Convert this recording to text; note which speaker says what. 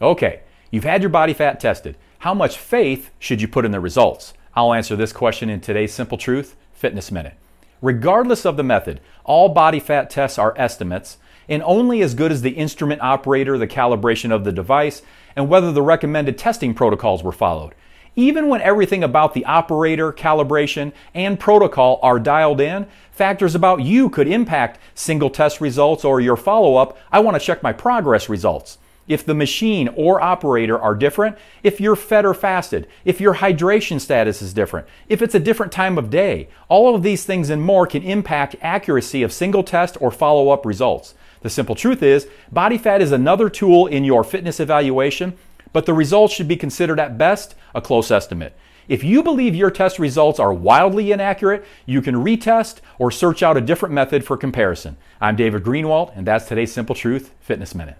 Speaker 1: Okay, you've had your body fat tested. How much faith should you put in the results? I'll answer this question in today's Simple Truth Fitness Minute. Regardless of the method, all body fat tests are estimates and only as good as the instrument operator, the calibration of the device, and whether the recommended testing protocols were followed. Even when everything about the operator, calibration, and protocol are dialed in, factors about you could impact single test results or your follow up. I want to check my progress results if the machine or operator are different, if you're fed or fasted, if your hydration status is different, if it's a different time of day. All of these things and more can impact accuracy of single test or follow up results. The simple truth is, body fat is another tool in your fitness evaluation, but the results should be considered at best a close estimate. If you believe your test results are wildly inaccurate, you can retest or search out a different method for comparison. I'm David Greenwald, and that's today's Simple Truth Fitness Minute.